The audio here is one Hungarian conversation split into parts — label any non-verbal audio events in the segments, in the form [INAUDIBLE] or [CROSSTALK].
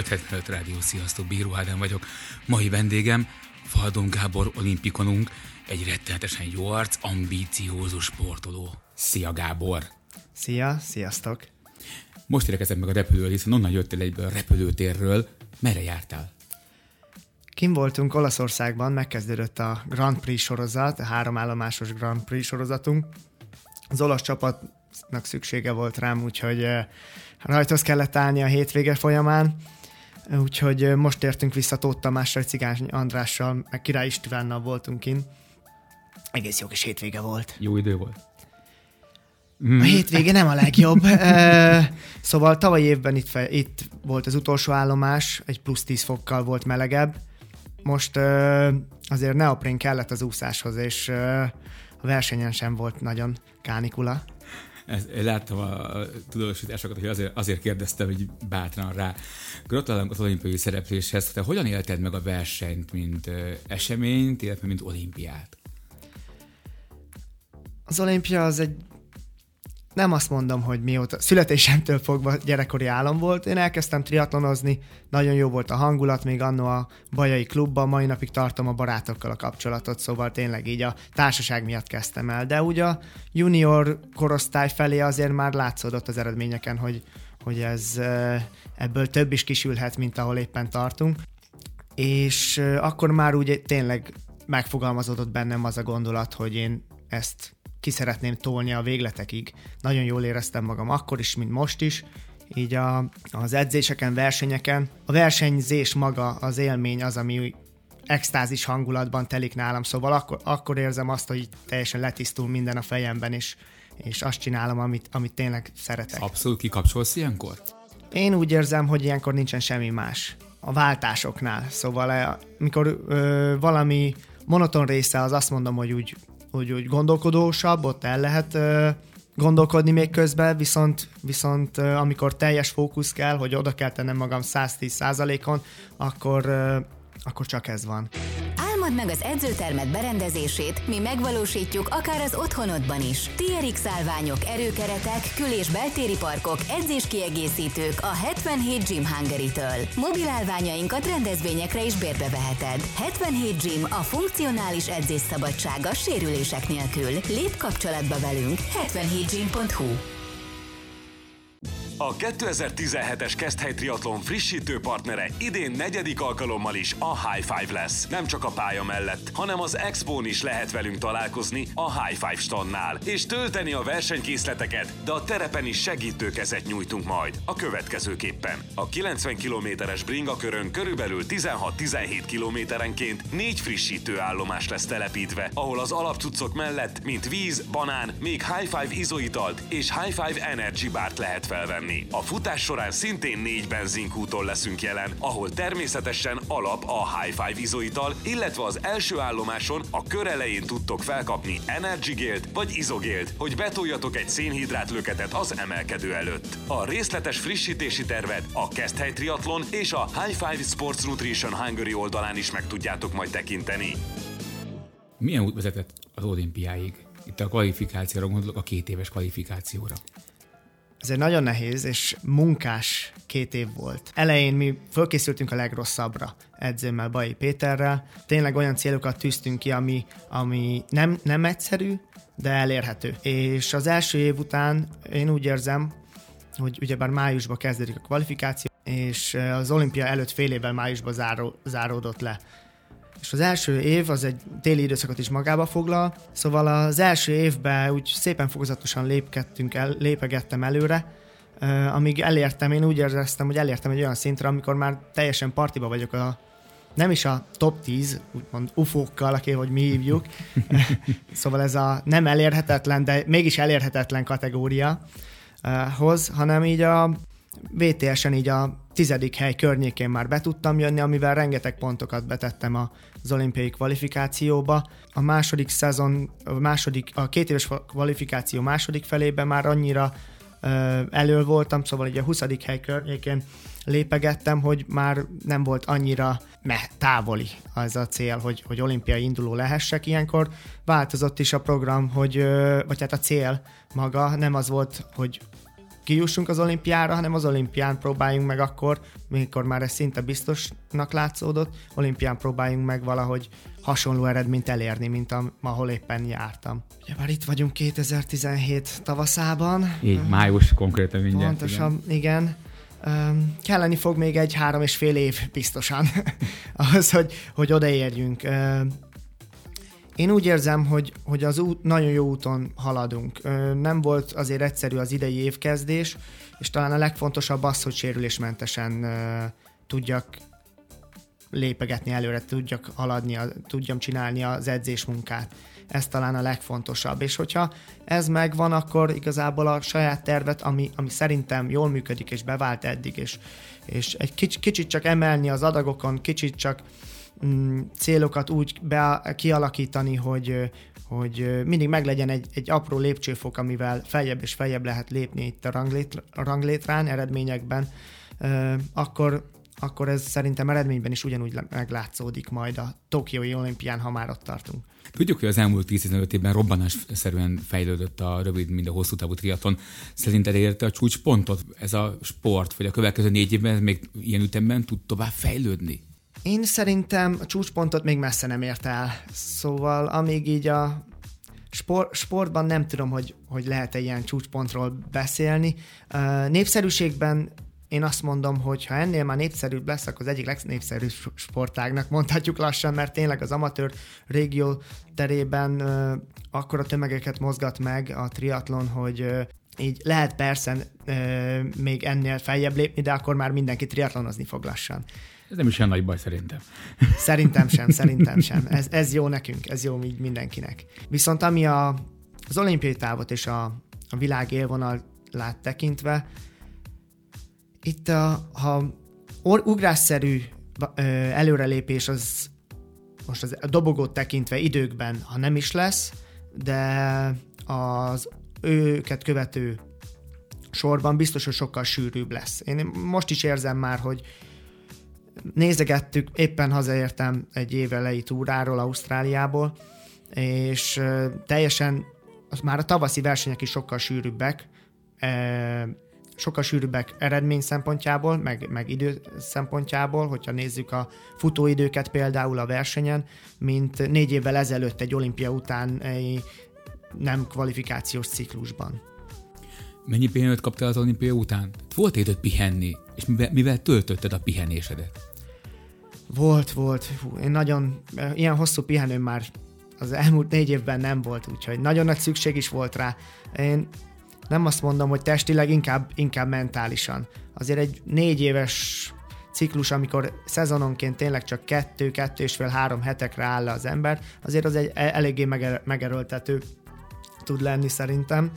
575 Rádió, sziasztok, Bíró Ádám vagyok. Mai vendégem Faldon Gábor olimpikonunk, egy rettenetesen jó arc, ambíciózus sportoló. Szia Gábor! Szia, sziasztok! Most érkezett meg a repülő, hiszen onnan jöttél egyből a repülőtérről. Merre jártál? Kim voltunk Olaszországban, megkezdődött a Grand Prix sorozat, a három állomásos Grand Prix sorozatunk. Az olasz csapatnak szüksége volt rám, úgyhogy eh, rajthoz kellett állni a hétvége folyamán. Úgyhogy most értünk vissza Tóth Tamással, Cigány Andrással, meg Király Istvánnal voltunk kint. Egész jó kis hétvége volt. Jó idő volt. A hétvége nem a legjobb. [LAUGHS] szóval tavaly évben itt, fe, itt volt az utolsó állomás, egy plusz 10 fokkal volt melegebb. Most azért neoprén kellett az úszáshoz, és a versenyen sem volt nagyon kánikula. Ez, láttam a, tudósításokat, hogy azért, azért kérdeztem, hogy bátran rá. Gratulálunk az olimpiai szerepléshez. Te hogyan élted meg a versenyt, mint eseményt, illetve mint olimpiát? Az olimpia az egy nem azt mondom, hogy mióta születésemtől fogva gyerekkori álom volt. Én elkezdtem triatlonozni, nagyon jó volt a hangulat, még annó a Bajai klubban, mai napig tartom a barátokkal a kapcsolatot, szóval tényleg így a társaság miatt kezdtem el. De ugye a junior korosztály felé azért már látszódott az eredményeken, hogy, hogy ez ebből több is kisülhet, mint ahol éppen tartunk. És akkor már úgy tényleg megfogalmazódott bennem az a gondolat, hogy én ezt ki szeretném tolni a végletekig. Nagyon jól éreztem magam akkor is, mint most is, így a, az edzéseken, versenyeken. A versenyzés maga, az élmény az, ami extázis hangulatban telik nálam, szóval akkor, akkor érzem azt, hogy teljesen letisztul minden a fejemben, és, és azt csinálom, amit, amit tényleg szeretek. Abszolút kikapcsolsz ilyenkor? Én úgy érzem, hogy ilyenkor nincsen semmi más. A váltásoknál. Szóval eh, amikor ö, valami monoton része, az azt mondom, hogy úgy hogy, hogy gondolkodósabb, ott el lehet gondolkodni még közben, viszont, viszont amikor teljes fókusz kell, hogy oda kell tennem magam 110 on akkor, akkor csak ez van. Álmod meg az edzőtermet berendezését, mi megvalósítjuk akár az otthonodban is. TRX szállványok, erőkeretek, kül- és beltéri parkok, edzéskiegészítők a 77 Gym Hungary-től. Mobilállványainkat rendezvényekre is bérbe veheted. 77 Gym a funkcionális edzés szabadsága sérülések nélkül. Lép kapcsolatba velünk 77gym.hu a 2017-es Keszthely Triathlon frissítő partnere idén negyedik alkalommal is a High Five lesz. Nem csak a pálya mellett, hanem az Expón is lehet velünk találkozni a High Five standnál, és tölteni a versenykészleteket, de a terepen is segítőkezet nyújtunk majd a következőképpen. A 90 kilométeres bringakörön körülbelül 16-17 kilométerenként négy frissítő állomás lesz telepítve, ahol az alapcuccok mellett, mint víz, banán, még High Five izoitalt és High Five Energy bárt lehet felvenni tenni. A futás során szintén négy benzinkúton leszünk jelen, ahol természetesen alap a High Five izoital, illetve az első állomáson a kör elején tudtok felkapni Energy Gélt vagy izogélt, hogy betoljatok egy szénhidrát löketet az emelkedő előtt. A részletes frissítési tervet a Keszthely Triathlon és a High Five Sports Nutrition Hungary oldalán is meg tudjátok majd tekinteni. Milyen út vezetett az olimpiáig? Itt a kvalifikációra gondolok, a két éves kvalifikációra. Ez egy nagyon nehéz és munkás két év volt. Elején mi fölkészültünk a legrosszabbra edzőmmel, Bai Péterrel. Tényleg olyan célokat tűztünk ki, ami, ami nem, nem egyszerű, de elérhető. És az első év után én úgy érzem, hogy ugyebár májusban kezdődik a kvalifikáció, és az olimpia előtt fél évvel májusban záró, záródott le. És az első év az egy téli időszakot is magába foglal, szóval az első évben úgy szépen fokozatosan lépkedtünk el, lépegettem előre, amíg elértem, én úgy éreztem, hogy elértem egy olyan szintre, amikor már teljesen partiba vagyok a nem is a top 10, úgymond ufókkal, aki, hogy mi hívjuk. [LAUGHS] szóval ez a nem elérhetetlen, de mégis elérhetetlen kategória. hoz, hanem így a VTS-en így a tizedik hely környékén már be tudtam jönni, amivel rengeteg pontokat betettem az olimpiai kvalifikációba. A második szezon, a, második, a két éves kvalifikáció második felében már annyira elő voltam, szóval így a 20. hely környékén lépegettem, hogy már nem volt annyira meh, távoli az a cél, hogy, hogy olimpiai induló lehessek. Ilyenkor változott is a program, hogy, vagy hát a cél maga nem az volt, hogy kijussunk az olimpiára, hanem az olimpián próbáljunk meg akkor, mikor már ez szinte biztosnak látszódott, olimpián próbáljunk meg valahogy hasonló eredményt elérni, mint ahol éppen jártam. Ugye már itt vagyunk 2017 tavaszában. Így, május konkrétan mindjárt. Pontosan, igen. igen. Um, kelleni fog még egy három és fél év biztosan [LAUGHS] ahhoz, hogy, hogy odaérjünk. Um, én úgy érzem, hogy, hogy az út, nagyon jó úton haladunk. Nem volt azért egyszerű az idei évkezdés, és talán a legfontosabb az, hogy sérülésmentesen tudjak lépegetni előre, tudjak haladni, tudjam csinálni az edzés munkát. Ez talán a legfontosabb. És hogyha ez megvan, akkor igazából a saját tervet, ami, ami szerintem jól működik és bevált eddig, és, és egy kicsit, kicsit csak emelni az adagokon, kicsit csak célokat úgy be, kialakítani, hogy, hogy mindig meglegyen egy, egy apró lépcsőfok, amivel feljebb és feljebb lehet lépni itt a, ranglét, ranglétrán, eredményekben, akkor, akkor ez szerintem eredményben is ugyanúgy meglátszódik majd a Tokiói olimpián, ha már ott tartunk. Tudjuk, hogy az elmúlt 10-15 évben robbanásszerűen fejlődött a rövid, mind a hosszú távú triatlon. Szerinted érte a csúcspontot ez a sport, vagy a következő négy évben még ilyen ütemben tud tovább fejlődni? Én szerintem a csúcspontot még messze nem ért el. Szóval amíg így a sport, sportban nem tudom, hogy, hogy lehet-e ilyen csúcspontról beszélni. Népszerűségben én azt mondom, hogy ha ennél már népszerűbb lesz, akkor az egyik legnépszerűbb sportágnak mondhatjuk lassan, mert tényleg az amatőr régió terében uh, akkora tömegeket mozgat meg a triatlon, hogy így lehet persze még ennél feljebb lépni, de akkor már mindenki triatlonozni fog lassan. Ez nem is olyan nagy baj szerintem. Szerintem sem, [LAUGHS] szerintem sem. Ez, ez jó nekünk, ez jó így mindenkinek. Viszont ami a, az olimpiai távot és a, a világ élvonalát tekintve, itt a, ha or, ugrásszerű ö, előrelépés az most az, a dobogót tekintve időkben, ha nem is lesz, de az őket követő sorban biztos, hogy sokkal sűrűbb lesz. Én most is érzem már, hogy nézegettük, éppen hazaértem egy évelei túráról Ausztráliából, és teljesen, már a tavaszi versenyek is sokkal sűrűbbek, sokkal sűrűbbek eredmény szempontjából, meg, meg idő szempontjából, hogyha nézzük a futóidőket például a versenyen, mint négy évvel ezelőtt egy olimpia után egy nem kvalifikációs ciklusban. Mennyi pihenőt kaptál az olimpia után? Volt időt pihenni, és mivel, mivel töltötted a pihenésedet? Volt, volt. Hú, én nagyon, ilyen hosszú pihenőm már az elmúlt négy évben nem volt, úgyhogy nagyon nagy szükség is volt rá. Én nem azt mondom, hogy testileg, inkább, inkább mentálisan. Azért egy négy éves ciklus, amikor szezononként tényleg csak kettő, kettő és fél, három hetekre áll le az ember, azért az egy e- eléggé meger- megerőltető tud lenni szerintem,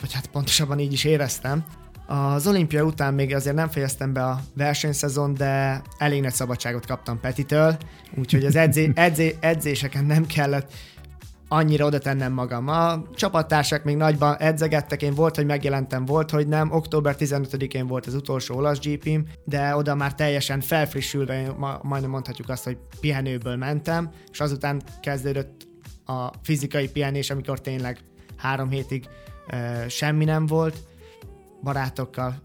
vagy hát pontosabban így is éreztem. Az olimpia után még azért nem fejeztem be a versenyszezon, de elég nagy szabadságot kaptam Petitől, úgyhogy az edzé, edzé, edzéseken nem kellett annyira oda tennem magam. A csapattársak még nagyban edzegettek, én volt, hogy megjelentem, volt, hogy nem. Október 15-én volt az utolsó olasz gp de oda már teljesen felfrissülve, ma, majdnem mondhatjuk azt, hogy pihenőből mentem, és azután kezdődött a fizikai pihenés, amikor tényleg három hétig uh, semmi nem volt, barátokkal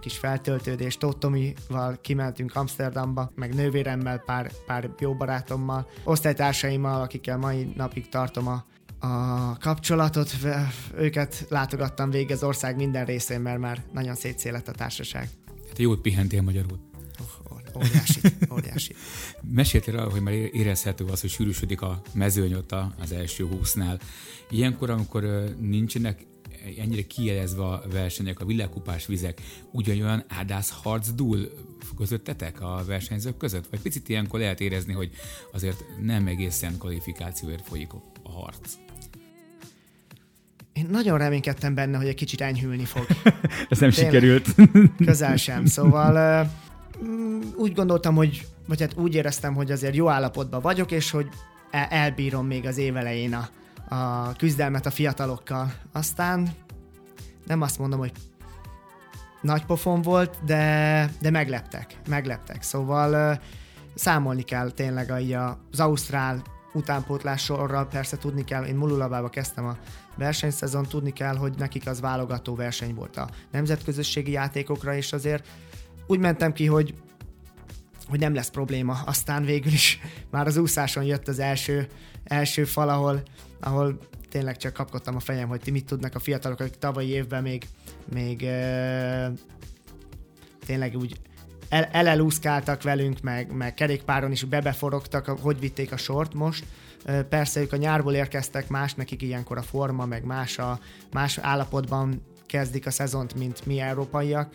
kis feltöltődés, Totomival kimentünk Amsterdamba, meg nővéremmel, pár, pár jó barátommal, osztálytársaimmal, akikkel mai napig tartom a, a kapcsolatot, őket látogattam végig az ország minden részén, mert már nagyon szétszélet a társaság. Hát jót pihentél magyarul. Oh, óriási, óriási. [LAUGHS] Meséltél arra, hogy már érezhető az, hogy sűrűsödik a mezőny ott az első húsznál. Ilyenkor, amikor nincsenek ennyire kijelezve a versenyek, a világkupás vizek, ugyanolyan ádász harc dúl közöttetek a versenyzők között? Vagy picit ilyenkor lehet érezni, hogy azért nem egészen kvalifikációért folyik a harc? én nagyon reménykedtem benne, hogy egy kicsit enyhülni fog. [LAUGHS] Ez nem Tényleg. sikerült. [LAUGHS] Közel sem. Szóval uh, úgy gondoltam, hogy, vagy hát úgy éreztem, hogy azért jó állapotban vagyok, és hogy el- elbírom még az évelején a, a küzdelmet a fiatalokkal. Aztán nem azt mondom, hogy nagy pofon volt, de, de megleptek, megleptek. Szóval számolni kell tényleg az Ausztrál utánpótlás sorral, persze tudni kell, én Mululabába kezdtem a versenyszezon, tudni kell, hogy nekik az válogató verseny volt a nemzetközösségi játékokra, és azért úgy mentem ki, hogy hogy nem lesz probléma. Aztán végül is már az úszáson jött az első, első fal, ahol, ahol tényleg csak kapkodtam a fejem, hogy ti mit tudnak a fiatalok, akik tavalyi évben még, még e, tényleg úgy el, elelúszkáltak velünk, meg, meg kerékpáron is bebeforogtak, hogy vitték a sort most. Persze ők a nyárból érkeztek, más nekik ilyenkor a forma, meg más, a, más állapotban kezdik a szezont, mint mi európaiak.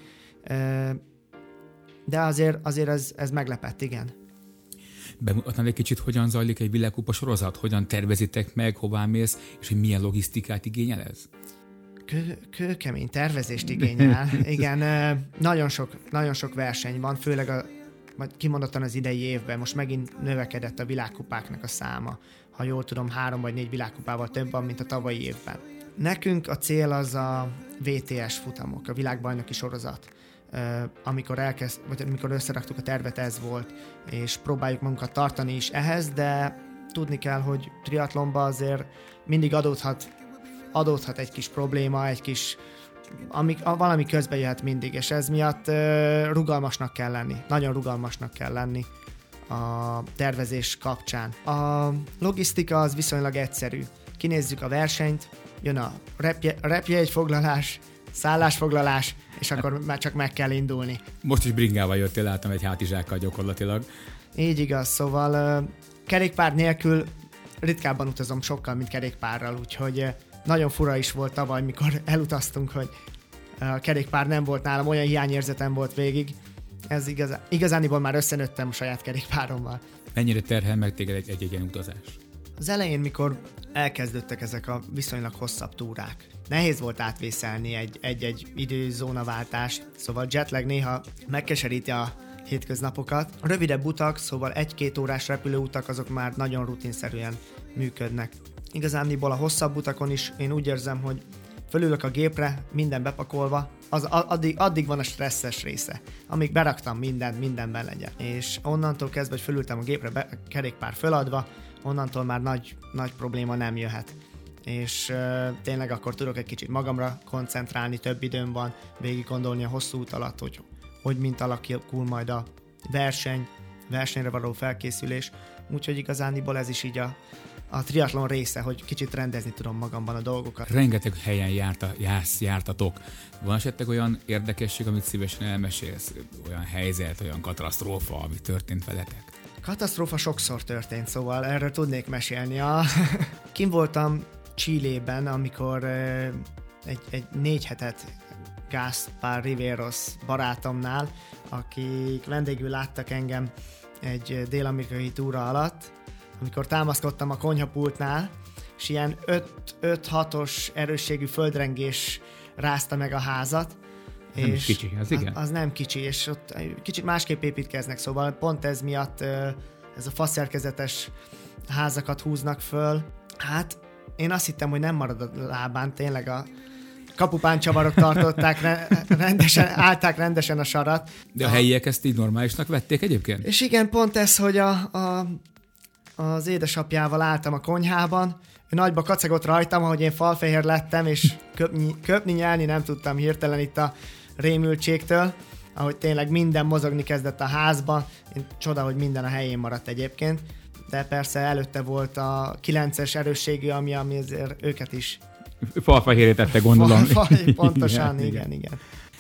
De azért, azért ez, ez meglepett, igen. Bemutatnál egy kicsit, hogyan zajlik egy világkupa sorozat? Hogyan tervezitek meg, hová mész, és hogy milyen logisztikát igényel ez? Kő, kőkemény tervezést igényel. [LAUGHS] Igen, nagyon sok, nagyon sok verseny van, főleg a, vagy kimondottan az idei évben. Most megint növekedett a világkupáknak a száma. Ha jól tudom, három vagy négy világkupával több van, mint a tavalyi évben. Nekünk a cél az a VTS futamok, a világbajnoki sorozat. Ö, Amikor, elkezd, vagy amikor összeraktuk a tervet, ez volt, és próbáljuk magunkat tartani is ehhez, de tudni kell, hogy triatlonba azért mindig adódhat adódhat egy kis probléma, egy kis ami, a, valami közbe jöhet mindig, és ez miatt uh, rugalmasnak kell lenni, nagyon rugalmasnak kell lenni a tervezés kapcsán. A logisztika az viszonylag egyszerű. Kinézzük a versenyt, jön a repje, repjegyfoglalás, szállásfoglalás, és akkor már csak meg kell indulni. Most is bringával jöttél, láttam egy hátizsákkal gyakorlatilag. Így igaz, szóval kerékpár nélkül ritkábban utazom sokkal, mint kerékpárral, úgyhogy nagyon fura is volt tavaly, mikor [LAUGHS] elutaztunk, hogy a kerékpár nem volt nálam, olyan hiányérzetem volt végig. Ez igaz, igazániból már összenőttem a saját kerékpárommal. Mennyire terhel meg téged egy, egy, egy ilyen utazás? Az elején, mikor elkezdődtek ezek a viszonylag hosszabb túrák, nehéz volt átvészelni egy- egy-egy időzónaváltást, szóval jetlag néha megkeseríti a hétköznapokat. A rövidebb utak, szóval egy-két órás repülőutak, azok már nagyon rutinszerűen működnek. Igazániból a hosszabb utakon is én úgy érzem, hogy fölülök a gépre, minden bepakolva, az, addig, addig van a stresszes része, amíg beraktam mindent, mindenben legyen. És onnantól kezdve, hogy fölültem a gépre, be, kerékpár föladva, onnantól már nagy, nagy probléma nem jöhet. És uh, tényleg akkor tudok egy kicsit magamra koncentrálni, több időm van, végig gondolni a hosszú út alatt, hogy hogy mint alakul majd a verseny, versenyre való felkészülés. Úgyhogy igazániból ez is így a, a triatlon része, hogy kicsit rendezni tudom magamban a dolgokat. Rengeteg helyen járta, jársz, jártatok. Van esetleg olyan érdekesség, amit szívesen elmesélsz? Olyan helyzet, olyan katasztrófa, ami történt veletek? Katasztrófa sokszor történt, szóval erről tudnék mesélni. A... [LAUGHS] Kim voltam Chilében, amikor egy, egy négy hetet Gaspar Riveros barátomnál, akik vendégül láttak engem egy dél-amerikai túra alatt, amikor támaszkodtam a konyhapultnál, és ilyen 5-6-os erősségű földrengés rázta meg a házat. Nem is kicsi, az igen. Az nem kicsi, és ott kicsit másképp építkeznek, szóval pont ez miatt ez a faszerkezetes házakat húznak föl. Hát én azt hittem, hogy nem marad a lábán, tényleg a kapupán csavarok tartották, re- [LAUGHS] rendesen, állták rendesen a sarat. De a helyiek ezt így normálisnak vették egyébként? És igen, pont ez, hogy a, a, az édesapjával álltam a konyhában, ő nagyba kacagott rajtam, ahogy én falfehér lettem, és köpni, köpni nyelni nem tudtam hirtelen itt a rémültségtől, ahogy tényleg minden mozogni kezdett a házban. Én csoda, hogy minden a helyén maradt egyébként, de persze előtte volt a 9-es erősségű, ami, ami azért őket is Falfehérét tette, gondolom. Fa- fa- [LAUGHS] pontosan, igen, igen, igen.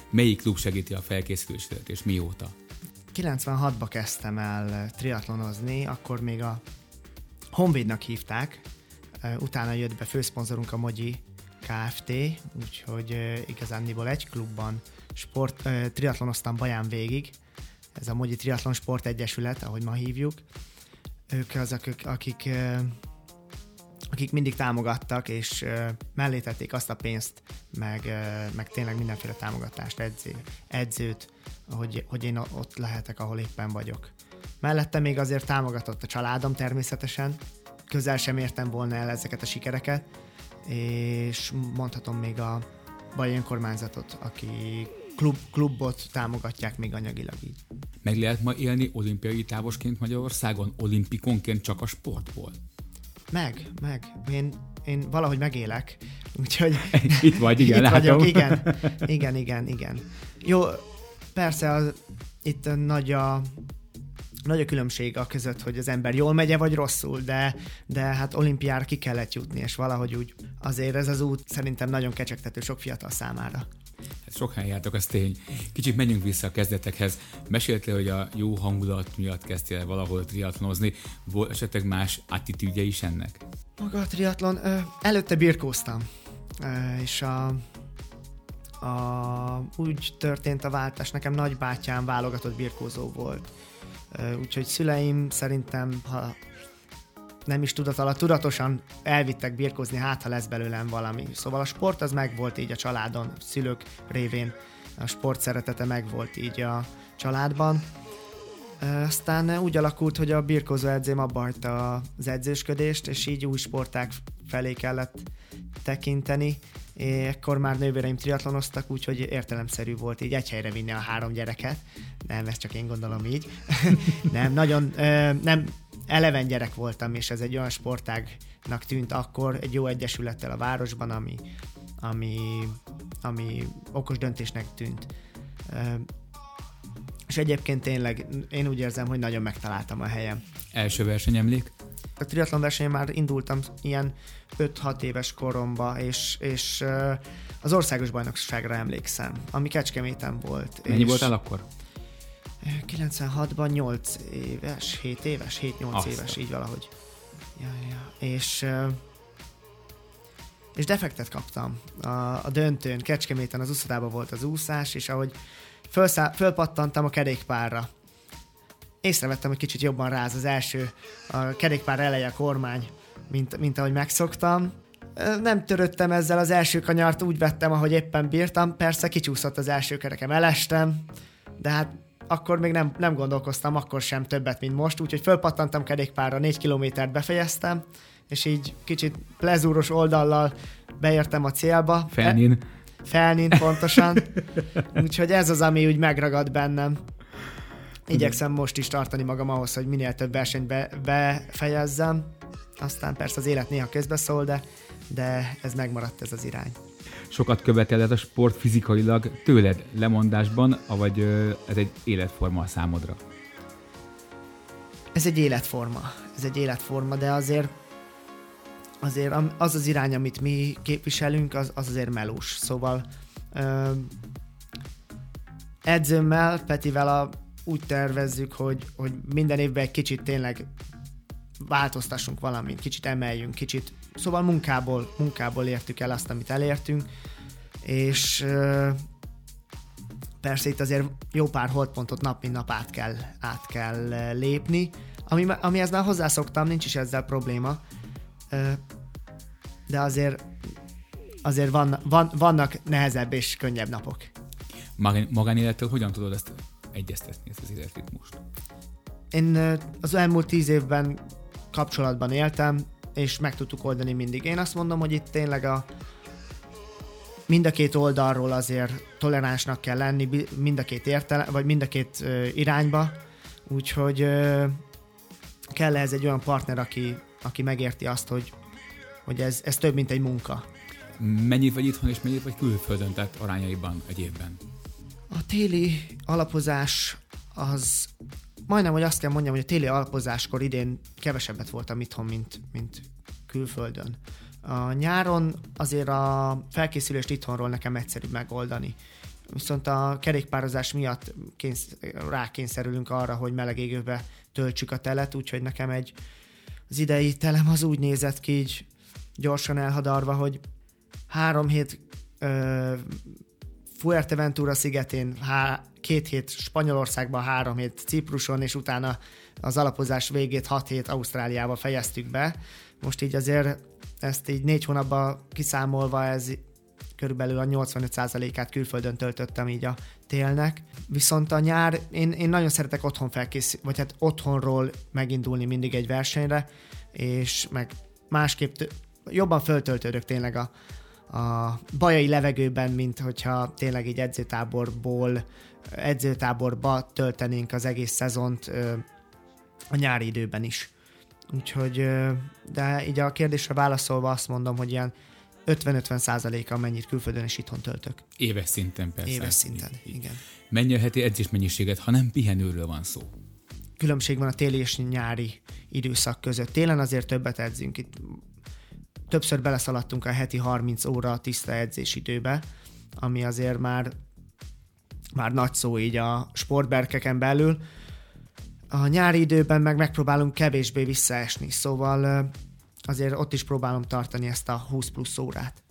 Melyik klub segíti a felkészülését, és mióta? 96-ba kezdtem el triatlonozni, akkor még a Honvédnak hívták, utána jött be főszponzorunk a Mogyi Kft., úgyhogy igazándiból egy klubban sport, eh, Baján végig, ez a Mogyi Triatlon Sport Egyesület, ahogy ma hívjuk. Ők azok, akik- akik eh, akik mindig támogattak, és mellé tették azt a pénzt, meg, meg tényleg mindenféle támogatást, edző, edzőt, hogy, hogy én ott lehetek, ahol éppen vagyok. Mellette még azért támogatott a családom természetesen, közel sem értem volna el ezeket a sikereket, és mondhatom még a Bajai önkormányzatot, aki klub, klubot támogatják még anyagilag így. Meg lehet ma élni olimpiai távosként Magyarországon, olimpikonként csak a sportból? Meg, meg. Én, én valahogy megélek, úgyhogy... [LAUGHS] Itt vagy, igen, [LAUGHS] itt látom. vagyok, igen. Igen, igen, igen. Jó, persze az, itt nagy a, nagy a különbség a között, hogy az ember jól megye vagy rosszul, de, de hát olimpiára ki kellett jutni, és valahogy úgy azért ez az út szerintem nagyon kecsegtető sok fiatal számára. Hát sok helyen jártok, az tény. Kicsit menjünk vissza a kezdetekhez. Meséltél, hogy a jó hangulat miatt kezdtél valahol triatlonozni. Volt esetleg más attitűdje is ennek? Maga a triatlon, ö, előtte birkóztam, ö, és a, a, úgy történt a váltás, nekem nagybátyám válogatott birkózó volt. Úgyhogy szüleim szerintem, ha nem is tudat alatt, tudatosan elvittek birkózni, hát ha lesz belőlem valami. Szóval a sport az megvolt így a családon, szülők révén a sport szeretete megvolt így a családban. Aztán úgy alakult, hogy a birkózó edzém abba hagyta az edzősködést, és így új sporták felé kellett tekinteni. Ekkor már nővéreim triatlonoztak, úgyhogy értelemszerű volt így egy helyre vinni a három gyereket. Nem, ezt csak én gondolom így. [LAUGHS] nem, nagyon, nem, eleven gyerek voltam, és ez egy olyan sportágnak tűnt akkor, egy jó egyesülettel a városban, ami, ami, ami okos döntésnek tűnt. És egyébként tényleg én úgy érzem, hogy nagyon megtaláltam a helyem. Első versenyemlék? A triatlon versenyen már indultam ilyen 5-6 éves koromba, és, és az országos bajnokságra emlékszem, ami Kecskeméten volt. Mennyi voltál akkor? 96-ban 8 éves, 7 éves, 7-8 éves, így valahogy. Ja, ja. És, és defektet kaptam a, a döntőn, Kecskeméten az úszodában volt az úszás, és ahogy fölszá, fölpattantam a kerékpárra, észrevettem, hogy kicsit jobban ráz az első, a kerékpár eleje a kormány, mint, mint ahogy megszoktam. Nem töröttem ezzel az első kanyart, úgy vettem, ahogy éppen bírtam. Persze kicsúszott az első kerekem, elestem, de hát akkor még nem, nem gondolkoztam akkor sem többet, mint most, úgyhogy fölpattantam kerékpárra, négy kilométert befejeztem, és így kicsit plezúros oldallal beértem a célba. Felnin. E- Felnin, pontosan. úgyhogy ez az, ami úgy megragad bennem. Igyekszem most is tartani magam ahhoz, hogy minél több versenyt be, befejezzem. Aztán persze az élet néha közbeszól, de, de ez megmaradt ez az irány sokat követeled a sport fizikailag tőled lemondásban, vagy ez egy életforma a számodra? Ez egy életforma. Ez egy életforma, de azért azért az az irány, amit mi képviselünk, az, az azért melós. Szóval ö, edzőmmel, Petivel a, úgy tervezzük, hogy, hogy minden évben egy kicsit tényleg változtassunk valamit, kicsit emeljünk, kicsit, szóval munkából, munkából értük el azt, amit elértünk, és persze itt azért jó pár holdpontot nap mint nap át kell, át kell lépni, ami, amihez már hozzászoktam, nincs is ezzel probléma, de azért azért van, van, vannak nehezebb és könnyebb napok. Magánélettől hogyan tudod ezt egyeztetni, ezt az életritmust? Én az elmúlt tíz évben kapcsolatban éltem, és meg tudtuk oldani mindig. Én azt mondom, hogy itt tényleg a mind a két oldalról azért toleránsnak kell lenni, mind a két értelem, vagy mind a két ö, irányba, úgyhogy ö, kell ez egy olyan partner, aki, aki megérti azt, hogy, hogy ez, ez több, mint egy munka. Mennyit vagy itthon, és mennyit vagy külföldön, tehát arányaiban egy évben? A téli alapozás az majdnem, hogy azt kell mondjam, hogy a téli alapozáskor idén kevesebbet voltam itthon, mint, mint külföldön. A nyáron azért a felkészülést itthonról nekem egyszerűbb megoldani. Viszont a kerékpározás miatt kénsz, rákényszerülünk arra, hogy meleg égőbe töltsük a telet, úgyhogy nekem egy az idei telem az úgy nézett ki, így gyorsan elhadarva, hogy három hét ö, Fuerteventura szigetén, há, két hét Spanyolországban, három hét Cipruson, és utána az alapozás végét hat hét Ausztráliába fejeztük be. Most így azért ezt így négy hónapban kiszámolva ez körülbelül a 85%-át külföldön töltöttem így a télnek. Viszont a nyár, én, én nagyon szeretek otthon felkészülni, vagy hát otthonról megindulni mindig egy versenyre, és meg másképp t- jobban föltöltődök tényleg a, a bajai levegőben, mint hogyha tényleg egy edzőtáborból, edzőtáborba töltenénk az egész szezont a nyári időben is. Úgyhogy, de így a kérdésre válaszolva azt mondom, hogy ilyen 50-50 százaléka mennyit külföldön és itthon töltök. Éves szinten persze. Éves szinten, így, igen. Mennyi a heti edzésmennyiséget, ha nem pihenőről van szó? Különbség van a téli és nyári időszak között. Télen azért többet edzünk. Itt többször beleszaladtunk a heti 30 óra tiszta edzésidőbe, ami azért már, már nagy szó így a sportberkeken belül. A nyári időben meg megpróbálunk kevésbé visszaesni, szóval azért ott is próbálom tartani ezt a 20 plusz órát.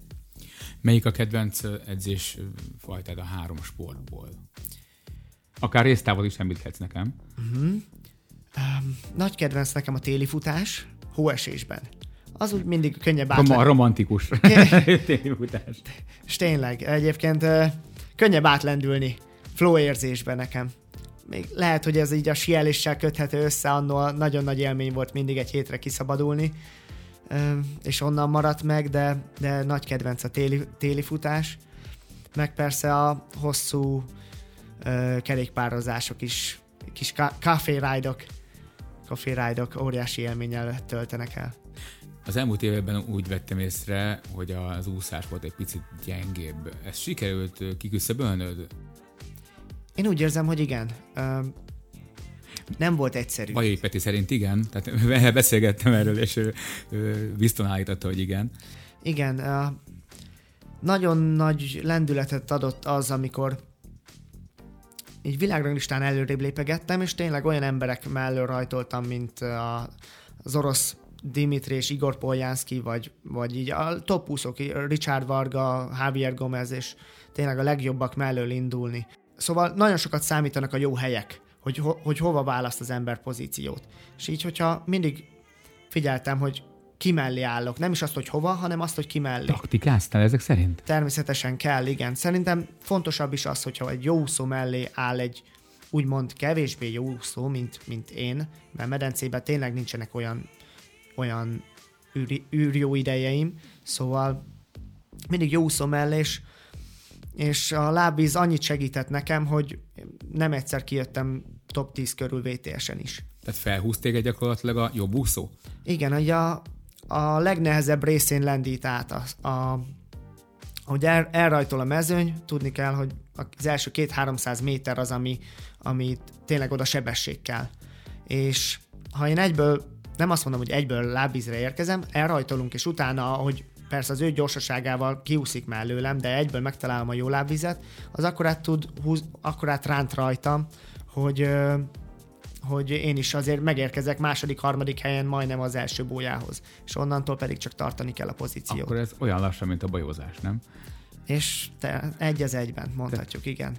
Melyik a kedvenc edzés fajtád a három sportból? Akár résztávol is említhetsz nekem. Uh-huh. Nagy kedvenc nekem a téli futás, hóesésben. Az úgy mindig könnyebb át. Rom- romantikus [LAUGHS] [LAUGHS] téli futás. És tényleg, egyébként könnyebb átlendülni flow érzésben nekem. Még lehet, hogy ez így a sieléssel köthető össze, annól nagyon nagy élmény volt mindig egy hétre kiszabadulni, és onnan maradt meg, de, de nagy kedvenc a téli, téli futás, meg persze a hosszú kerékpározások is, kis café ride-ok óriási élménnyel töltenek el. Az elmúlt években úgy vettem észre, hogy az úszás volt egy picit gyengébb. Ez sikerült kiküszöbölnöd? Én úgy érzem, hogy igen nem volt egyszerű. Bajai Peti szerint igen, tehát [LAUGHS] beszélgettem erről, és ő, ő bizton állította, hogy igen. Igen, nagyon nagy lendületet adott az, amikor így világranglistán előrébb lépegettem, és tényleg olyan emberek mellől rajtoltam, mint az orosz Dimitri és Igor Poljanski, vagy, vagy így a top 20 Richard Varga, Javier Gomez, és tényleg a legjobbak mellől indulni. Szóval nagyon sokat számítanak a jó helyek hogy, ho, hogy hova választ az ember pozíciót. És így, hogyha mindig figyeltem, hogy ki mellé állok. Nem is azt, hogy hova, hanem azt, hogy ki mellé. Taktikáztál ezek szerint? Természetesen kell, igen. Szerintem fontosabb is az, hogyha egy jó úszó mellé áll egy úgymond kevésbé jó úszó, mint, mint én, mert medencében tényleg nincsenek olyan, olyan űr, űrjó idejeim, szóval mindig jó úszó mellé, és és a lábvíz annyit segített nekem, hogy nem egyszer kijöttem top 10 körül VTS-en is. Tehát felhúzték egy gyakorlatilag a jobb úszó? Igen, hogy a, a legnehezebb részén lendít át. A, a, hogy el, elrajtol a mezőny, tudni kell, hogy az első két-háromszáz méter az, ami, ami tényleg oda sebesség kell. És ha én egyből, nem azt mondom, hogy egyből lábvízre érkezem, elrajtolunk, és utána, hogy persze az ő gyorsaságával kiúszik mellőlem, de egyből megtalálom a jó lábvizet, az akkorát tud, húz, akkorát ránt rajtam, hogy, hogy én is azért megérkezek második, harmadik helyen majdnem az első bójához, és onnantól pedig csak tartani kell a pozíciót. Akkor ez olyan lassan, mint a bajózás, nem? És te, egy az egyben, mondhatjuk, igen.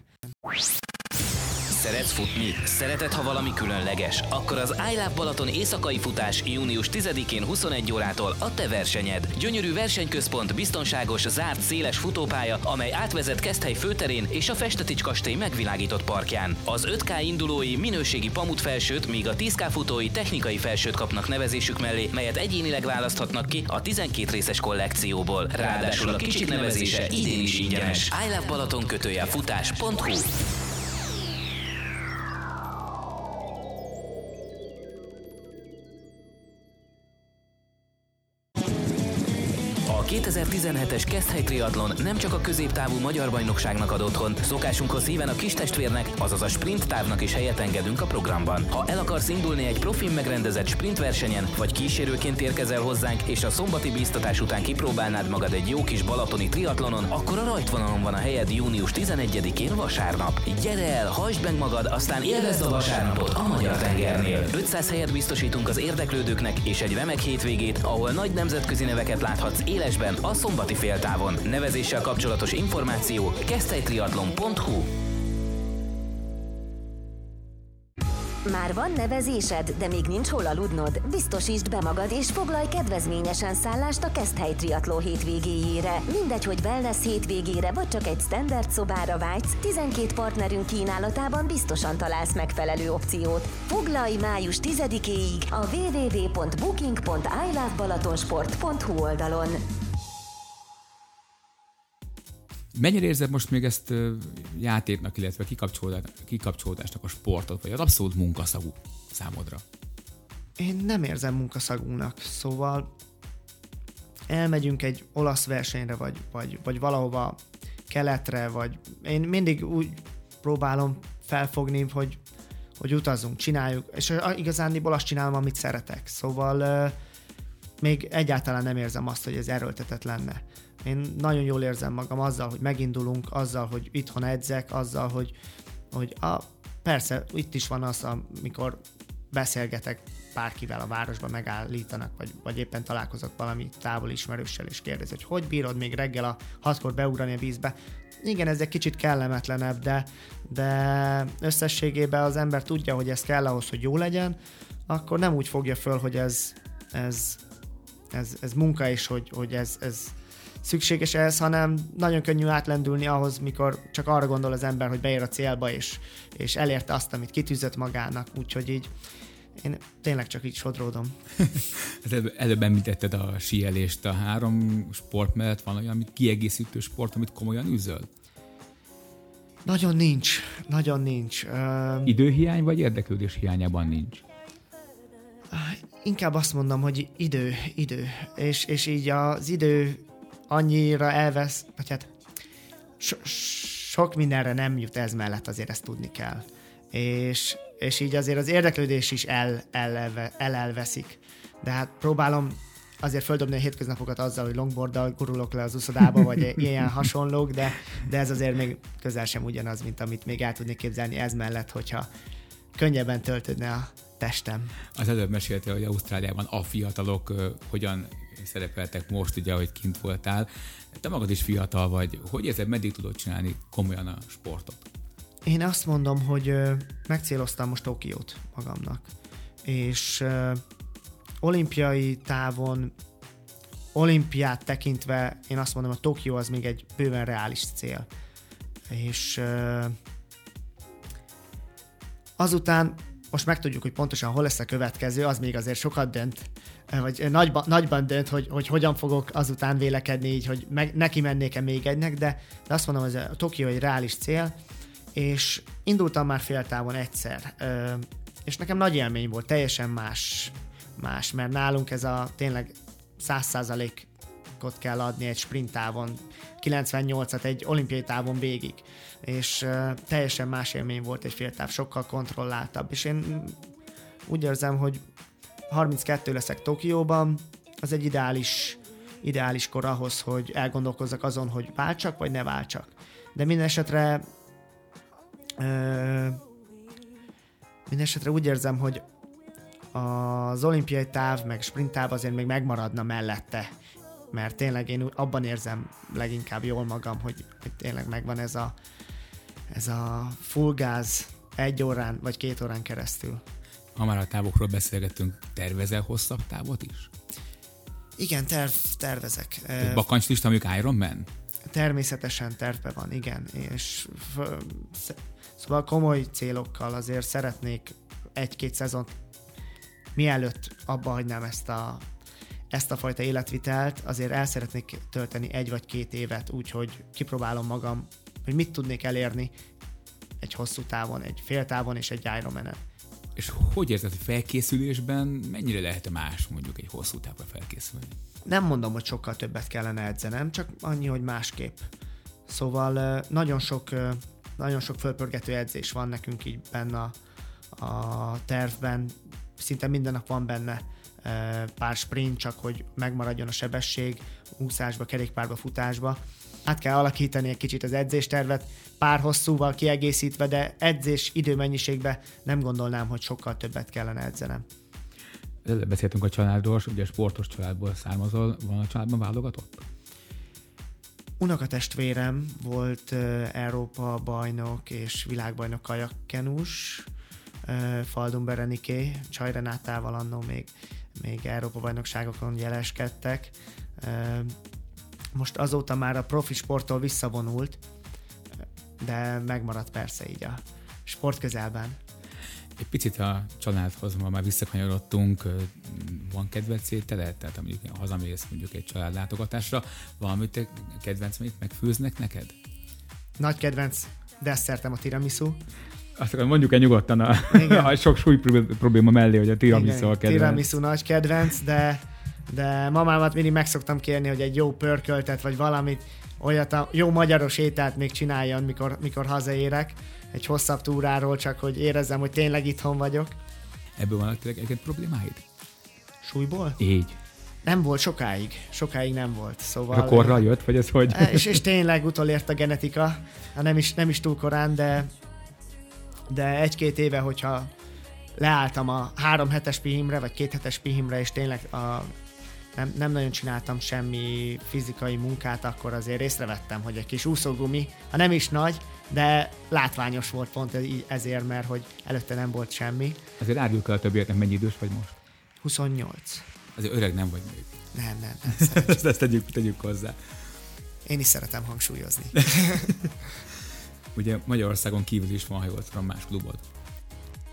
Szeretsz futni? Szereted, ha valami különleges? Akkor az I Love Balaton éjszakai futás június 10-én 21 órától a te versenyed. Gyönyörű versenyközpont, biztonságos, zárt, széles futópálya, amely átvezet Keszthely főterén és a Festetics kastély megvilágított parkján. Az 5K indulói minőségi pamut felsőt, míg a 10K futói technikai felsőt kapnak nevezésük mellé, melyet egyénileg választhatnak ki a 12 részes kollekcióból. Ráadásul a kicsik nevezése idén is ingyenes. I Love Balaton kötője futás.hu 2017-es Keszthely Triathlon nem csak a középtávú magyar bajnokságnak ad otthon, szokásunkhoz híven a kis testvérnek, azaz a sprint távnak is helyet engedünk a programban. Ha el akarsz indulni egy profin megrendezett sprint versenyen, vagy kísérőként érkezel hozzánk, és a szombati bíztatás után kipróbálnád magad egy jó kis balatoni triatlonon, akkor a rajtvonalon van a helyed június 11-én vasárnap. Gyere el, hajtsd meg magad, aztán élvezd a vasárnapot a Magyar tengernél. 500 helyet biztosítunk az érdeklődőknek, és egy remek hétvégét, ahol nagy nemzetközi neveket láthatsz éles Budapestben a szombati féltávon. Nevezéssel kapcsolatos információ keszthelytriatlon.hu Már van nevezésed, de még nincs hol aludnod? Biztosítsd be magad és foglalj kedvezményesen szállást a Keszthely Triatló hétvégéjére. Mindegy, hogy wellness hétvégére vagy csak egy standard szobára vágysz, 12 partnerünk kínálatában biztosan találsz megfelelő opciót. Foglalj május 10-éig a www.booking.ilovebalatonsport.hu oldalon. Mennyire érzed most még ezt játéknak, illetve kikapcsolódásnak a sportot, vagy az abszolút munkaszagú számodra? Én nem érzem munkaszagúnak, szóval elmegyünk egy olasz versenyre, vagy, vagy, vagy valahova keletre, vagy én mindig úgy próbálom felfogni, hogy, hogy utazunk, csináljuk, és igazániból azt csinálom, amit szeretek. Szóval még egyáltalán nem érzem azt, hogy ez erőltetett lenne. Én nagyon jól érzem magam azzal, hogy megindulunk, azzal, hogy itthon edzek, azzal, hogy, hogy a, persze itt is van az, amikor beszélgetek bárkivel a városban megállítanak, vagy, vagy éppen találkozok valami távol ismerőssel, és kérdez, hogy hogy bírod még reggel a hatkor beugrani a vízbe. Igen, ez egy kicsit kellemetlenebb, de, de összességében az ember tudja, hogy ez kell ahhoz, hogy jó legyen, akkor nem úgy fogja föl, hogy ez, ez, ez, ez munka, és hogy, hogy ez, ez, szükséges ez, hanem nagyon könnyű átlendülni ahhoz, mikor csak arra gondol az ember, hogy beér a célba, és, és elérte azt, amit kitűzött magának, úgyhogy így én tényleg csak így sodródom. [LAUGHS] előbb, előbb említetted a síelést, a három sport mellett van olyan amit kiegészítő sport, amit komolyan üzöl? Nagyon nincs, nagyon nincs. Időhiány vagy érdeklődés hiányában nincs? Inkább azt mondom, hogy idő, idő. És, és így az idő annyira elvesz, vagy hát so, sok mindenre nem jut ez mellett, azért ezt tudni kell. És, és így azért az érdeklődés is el, el, elelveszik. De hát próbálom azért földobni a hétköznapokat azzal, hogy longboarddal gurulok le az uszodába, vagy [LAUGHS] ilyen hasonlók, de, de ez azért még közel sem ugyanaz, mint amit még el tudnék képzelni ez mellett, hogyha könnyebben töltődne a testem. Az előbb mesélte, hogy Ausztráliában a fiatalok uh, hogyan szerepeltek most, ugye, hogy kint voltál. Te magad is fiatal vagy. Hogy érzed, meddig tudod csinálni komolyan a sportot? Én azt mondom, hogy megcéloztam most Tokiót magamnak. És olimpiai távon olimpiát tekintve én azt mondom, hogy Tokió az még egy bőven reális cél. És azután most megtudjuk, hogy pontosan hol lesz a következő, az még azért sokat dönt, vagy nagyba, nagyban dönt, hogy, hogy hogyan fogok azután vélekedni, így, hogy meg, neki mennék-e még egynek, de, de azt mondom, hogy a Tokió egy reális cél, és indultam már féltávon egyszer, és nekem nagy élmény volt, teljesen más, más, mert nálunk ez a tényleg 100% ot kell adni egy sprint távon, 98-at egy olimpiai távon végig, és teljesen más élmény volt egy féltáv, sokkal kontrolláltabb, és én úgy érzem, hogy 32 leszek Tokióban, az egy ideális, ideális kor ahhoz, hogy elgondolkozzak azon, hogy váltsak, vagy ne váltsak. De minden esetre uh, minden esetre úgy érzem, hogy az olimpiai táv, meg sprint táv azért még megmaradna mellette mert tényleg én abban érzem leginkább jól magam, hogy, hogy tényleg megvan ez a, ez a full gáz egy órán vagy két órán keresztül. Ha már a távokról beszélgettünk, tervezel hosszabb távot is? Igen, terv, tervezek. Bakancslista, mondjuk Iron Man? Természetesen tervbe van, igen, és szóval komoly célokkal azért szeretnék egy-két szezont mielőtt abba hagynám ezt a ezt a fajta életvitelt azért el szeretnék tölteni egy vagy két évet, úgyhogy kipróbálom magam, hogy mit tudnék elérni egy hosszú távon, egy fél távon és egy Ironman-en. És hogy érzed, hogy felkészülésben mennyire lehet más mondjuk egy hosszú távra felkészülni? Nem mondom, hogy sokkal többet kellene edzenem, csak annyi, hogy másképp. Szóval nagyon sok, nagyon sok fölpörgető edzés van nekünk így benne a, a tervben, szinte minden nap van benne pár sprint, csak hogy megmaradjon a sebesség, úszásba, kerékpárba, futásba. Át kell alakítani egy kicsit az edzéstervet, pár hosszúval kiegészítve, de edzés időmennyiségbe nem gondolnám, hogy sokkal többet kellene edzenem. Beszéltünk a családról, ugye sportos családból származol, van a családban válogatott? Unokatestvérem volt Európa bajnok és világbajnok kajakkenus, Faldun Bereniké, Csaj Renátával annó még, még Európa-bajnokságokon jeleskedtek. Most azóta már a profi sporttól visszavonult, de megmaradt persze így a sportközelben. Egy picit a családhoz ma már visszakanyarodtunk, van kedvenc ételed? Tehát mondjuk hazamész mondjuk egy családlátogatásra, valamit kedvenc, amit megfőznek neked? Nagy kedvenc desszertem a tiramisu. Azt akarom, mondjuk el nyugodtan a, [LAUGHS] a sok súly probléma mellé, hogy a tiramisu Igen, a kedvenc. Tiramisu nagy kedvenc, de, de mamámat mindig megszoktam kérni, hogy egy jó pörköltet, vagy valamit, olyat a jó magyaros ételt még csináljon, mikor, mikor hazaérek egy hosszabb túráról, csak hogy érezzem, hogy tényleg itthon vagyok. Ebből van egy problémáid? Súlyból? Így. Nem volt sokáig, sokáig nem volt. Szóval, a korra jött, vagy ez hogy? És, és tényleg utolért a genetika, nem is, nem is túl korán, de, de egy-két éve, hogyha leálltam a három hetes pihimre, vagy két hetes pihimre, és tényleg a, nem, nem nagyon csináltam semmi fizikai munkát, akkor azért észrevettem, hogy egy kis úszógumi, ha nem is nagy, de látványos volt pont ezért, mert hogy előtte nem volt semmi. Azért áruljuk el a többieknek, mennyi idős vagy most? 28. Azért öreg nem vagy még. Nem, nem, nem. [LAUGHS] ezt, ezt tegyük, tegyük hozzá. Én is szeretem hangsúlyozni. [LAUGHS] Ugye Magyarországon kívül is van, ha jól tudom, más klubod.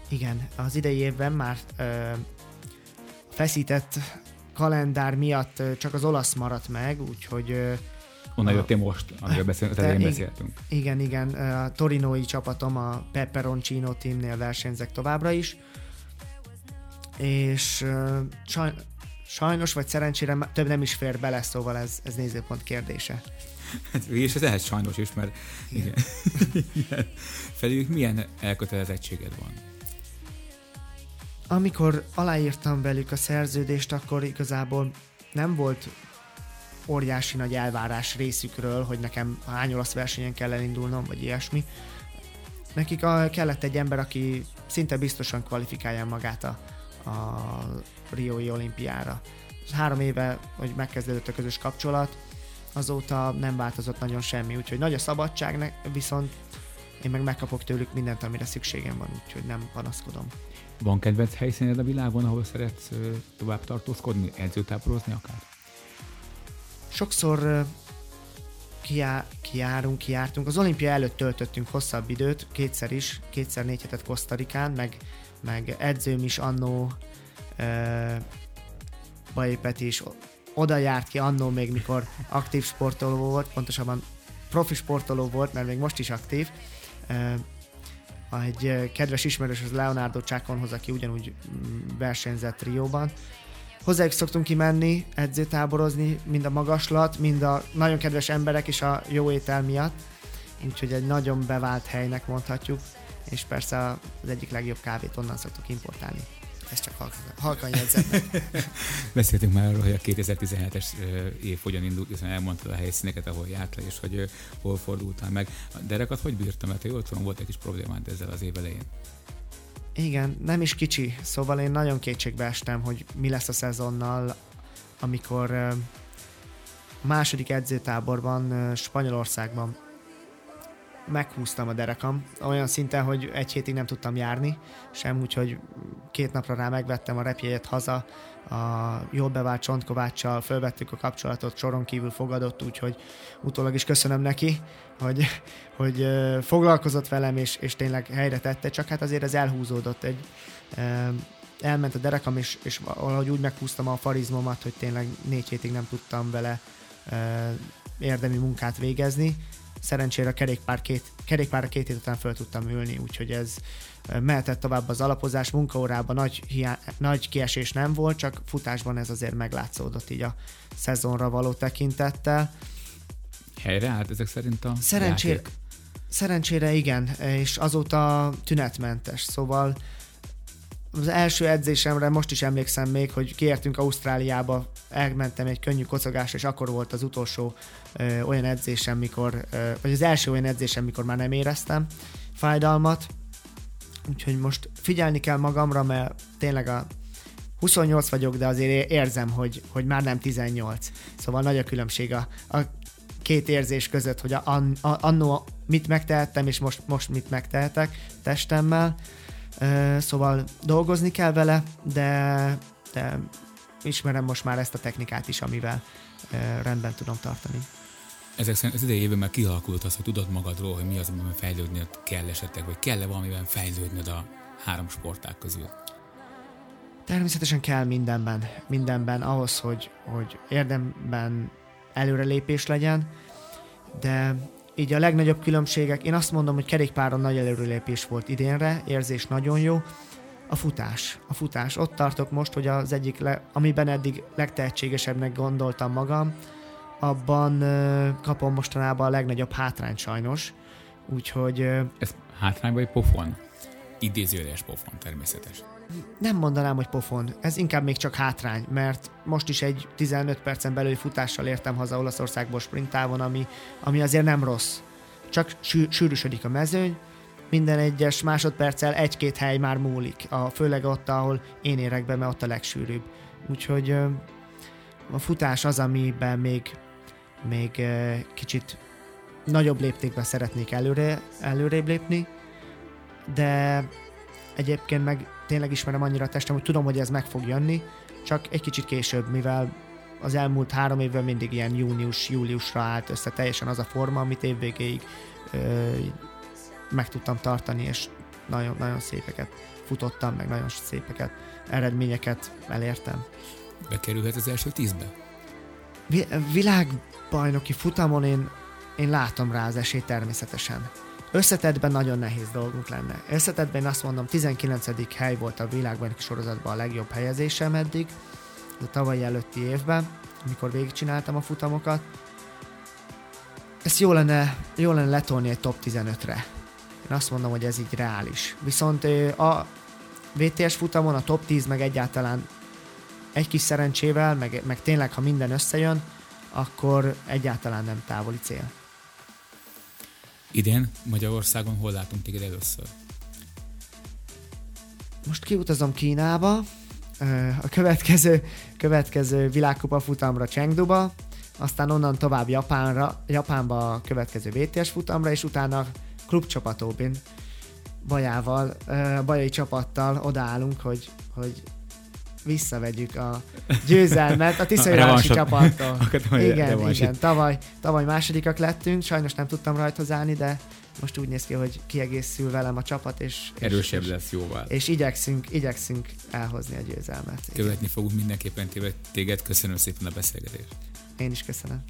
Igen, az idei évben már ö, feszített kalendár miatt csak az olasz maradt meg, úgyhogy Onnan jöttél most, amiről beszél, te igen, beszéltünk. Igen, igen. A torinói csapatom a Pepperoncino teamnél versenyzek továbbra is. És saj, sajnos, vagy szerencsére több nem is fér bele, szóval ez, ez nézőpont kérdése. Hát, és ez lehet sajnos is, mert igen. igen. [LAUGHS] Felül milyen elkötelezettséged van? Amikor aláírtam velük a szerződést, akkor igazából nem volt óriási nagy elvárás részükről, hogy nekem hány olasz versenyen kell elindulnom, vagy ilyesmi. Nekik a, kellett egy ember, aki szinte biztosan kvalifikálja magát a, a Rioi olimpiára. Három éve, hogy megkezdődött a közös kapcsolat, azóta nem változott nagyon semmi, úgyhogy nagy a szabadság, viszont én meg megkapok tőlük mindent, amire szükségem van, úgyhogy nem panaszkodom. Van kedvenc helyszíned a világon, ahol szeretsz tovább tartózkodni, edzőtáborozni akár? sokszor kiá, kiárunk, kiártunk. Az olimpia előtt töltöttünk hosszabb időt, kétszer is, kétszer négy hetet Kosztarikán, meg, meg edzőm is annó Bajépet is oda járt ki annó még, mikor aktív sportoló volt, pontosabban profi sportoló volt, mert még most is aktív. E, egy kedves ismerős az Leonardo Csákonhoz, aki ugyanúgy mm, versenyzett Rióban, hozzájuk szoktunk kimenni, edzőtáborozni, mind a magaslat, mind a nagyon kedves emberek is a jó étel miatt. Úgyhogy egy nagyon bevált helynek mondhatjuk, és persze az egyik legjobb kávét onnan szoktuk importálni. Ez csak halkan jegyzem. [LAUGHS] Beszéltünk már arról, hogy a 2017-es év hogyan indult, hiszen elmondtad a helyszíneket, ahol jártál, és hogy hol fordultál meg. A derekat hogy bírtam, mert jól tudom, volt egy kis problémád ezzel az év elején. Igen, nem is kicsi, szóval én nagyon kétségbe estem, hogy mi lesz a szezonnal, amikor második edzőtáborban Spanyolországban meghúztam a derekam, olyan szinten, hogy egy hétig nem tudtam járni, sem úgy, hogy két napra rá megvettem a repjegyet haza, a jól bevált Csontkováccsal fölvettük a kapcsolatot, soron kívül fogadott, úgyhogy utólag is köszönöm neki, hogy, hogy foglalkozott velem, és, és tényleg helyre tette, csak hát azért ez elhúzódott. Egy elment a derekam, és, és valahogy úgy meghúztam a farizmomat, hogy tényleg négy hétig nem tudtam vele érdemi munkát végezni. Szerencsére a kerékpár két, kerékpárra két hét után föl tudtam ülni, úgyhogy ez mehetett tovább az alapozás, munkaórában nagy, hiá- nagy kiesés nem volt, csak futásban ez azért meglátszódott így a szezonra való tekintettel. állt ezek szerint a Szerencsére, játék? szerencsére igen, és azóta tünetmentes, szóval az első edzésemre most is emlékszem még, hogy kiértünk Ausztráliába, elmentem egy könnyű kocogásra, és akkor volt az utolsó ö, olyan edzésem, mikor, ö, vagy az első olyan edzésem, mikor már nem éreztem fájdalmat, úgyhogy most figyelni kell magamra, mert tényleg a 28 vagyok, de azért érzem, hogy, hogy már nem 18. Szóval nagy a különbség a, a két érzés között, hogy a, a, annó mit megtehettem, és most, most mit megtehetek testemmel. Szóval dolgozni kell vele, de, de ismerem most már ezt a technikát is, amivel rendben tudom tartani. Ezek szerint az idejében már kialakult az, hogy tudod magadról, hogy mi az, amiben fejlődnöd kell esetleg, vagy kell-e valamiben fejlődnöd a három sporták közül? Természetesen kell mindenben, mindenben ahhoz, hogy, hogy érdemben előrelépés legyen, de így a legnagyobb különbségek, én azt mondom, hogy kerékpáron nagy előrelépés volt idénre, érzés nagyon jó, a futás. A futás. Ott tartok most, hogy az egyik, le, amiben eddig legtehetségesebbnek gondoltam magam, abban ö, kapom mostanában a legnagyobb hátrányt sajnos. Úgyhogy... Ö, Ez hátrány vagy pofon? Idézőjeles pofon természetes. Nem mondanám, hogy pofon. Ez inkább még csak hátrány, mert most is egy 15 percen belül futással értem haza Olaszországból sprintávon, ami, ami azért nem rossz. Csak sű, sűrűsödik a mezőny, minden egyes másodperccel egy-két hely már múlik, a, főleg ott, ahol én érek be, mert ott a legsűrűbb. Úgyhogy a futás az, amiben még, még kicsit nagyobb léptékben szeretnék előre, előrébb lépni, de egyébként meg tényleg ismerem annyira a testem, hogy tudom, hogy ez meg fog jönni, csak egy kicsit később, mivel az elmúlt három évben mindig ilyen június-júliusra állt össze teljesen az a forma, amit évvégéig ö, meg tudtam tartani, és nagyon, nagyon szépeket futottam, meg nagyon szépeket, eredményeket elértem. Bekerülhet az első tízbe? Vi- világbajnoki futamon én, én látom rá az esélyt természetesen. Összetettben nagyon nehéz dolgunk lenne. Összetettben én azt mondom, 19. hely volt a világbajnoki sorozatban a legjobb helyezésem eddig, a tavalyi előtti évben, amikor végigcsináltam a futamokat. Ezt jó lenne, jó lenne letolni egy top 15-re. Én azt mondom, hogy ez így reális. Viszont a VTS futamon a top 10 meg egyáltalán egy kis szerencsével, meg, meg tényleg, ha minden összejön, akkor egyáltalán nem távoli cél. Idén Magyarországon hol látunk téged először? Most kiutazom Kínába, a következő, következő világkupa futamra Chengduba, aztán onnan tovább Japánra, Japánba a következő VTS futamra, és utána klubcsapatóbin Bajával, Bajai csapattal odaállunk, hogy, hogy visszavegyük a győzelmet a Tiszaivárosi csapattól. [LAUGHS] igen, igen. Tavaly, tavaly másodikak lettünk, sajnos nem tudtam rajta állni, de most úgy néz ki, hogy kiegészül velem a csapat, és... Erősebb és, lesz jóval. És igyekszünk, igyekszünk elhozni a győzelmet. Követni igen. fogunk mindenképpen téged. Köszönöm szépen a beszélgetést. Én is köszönöm.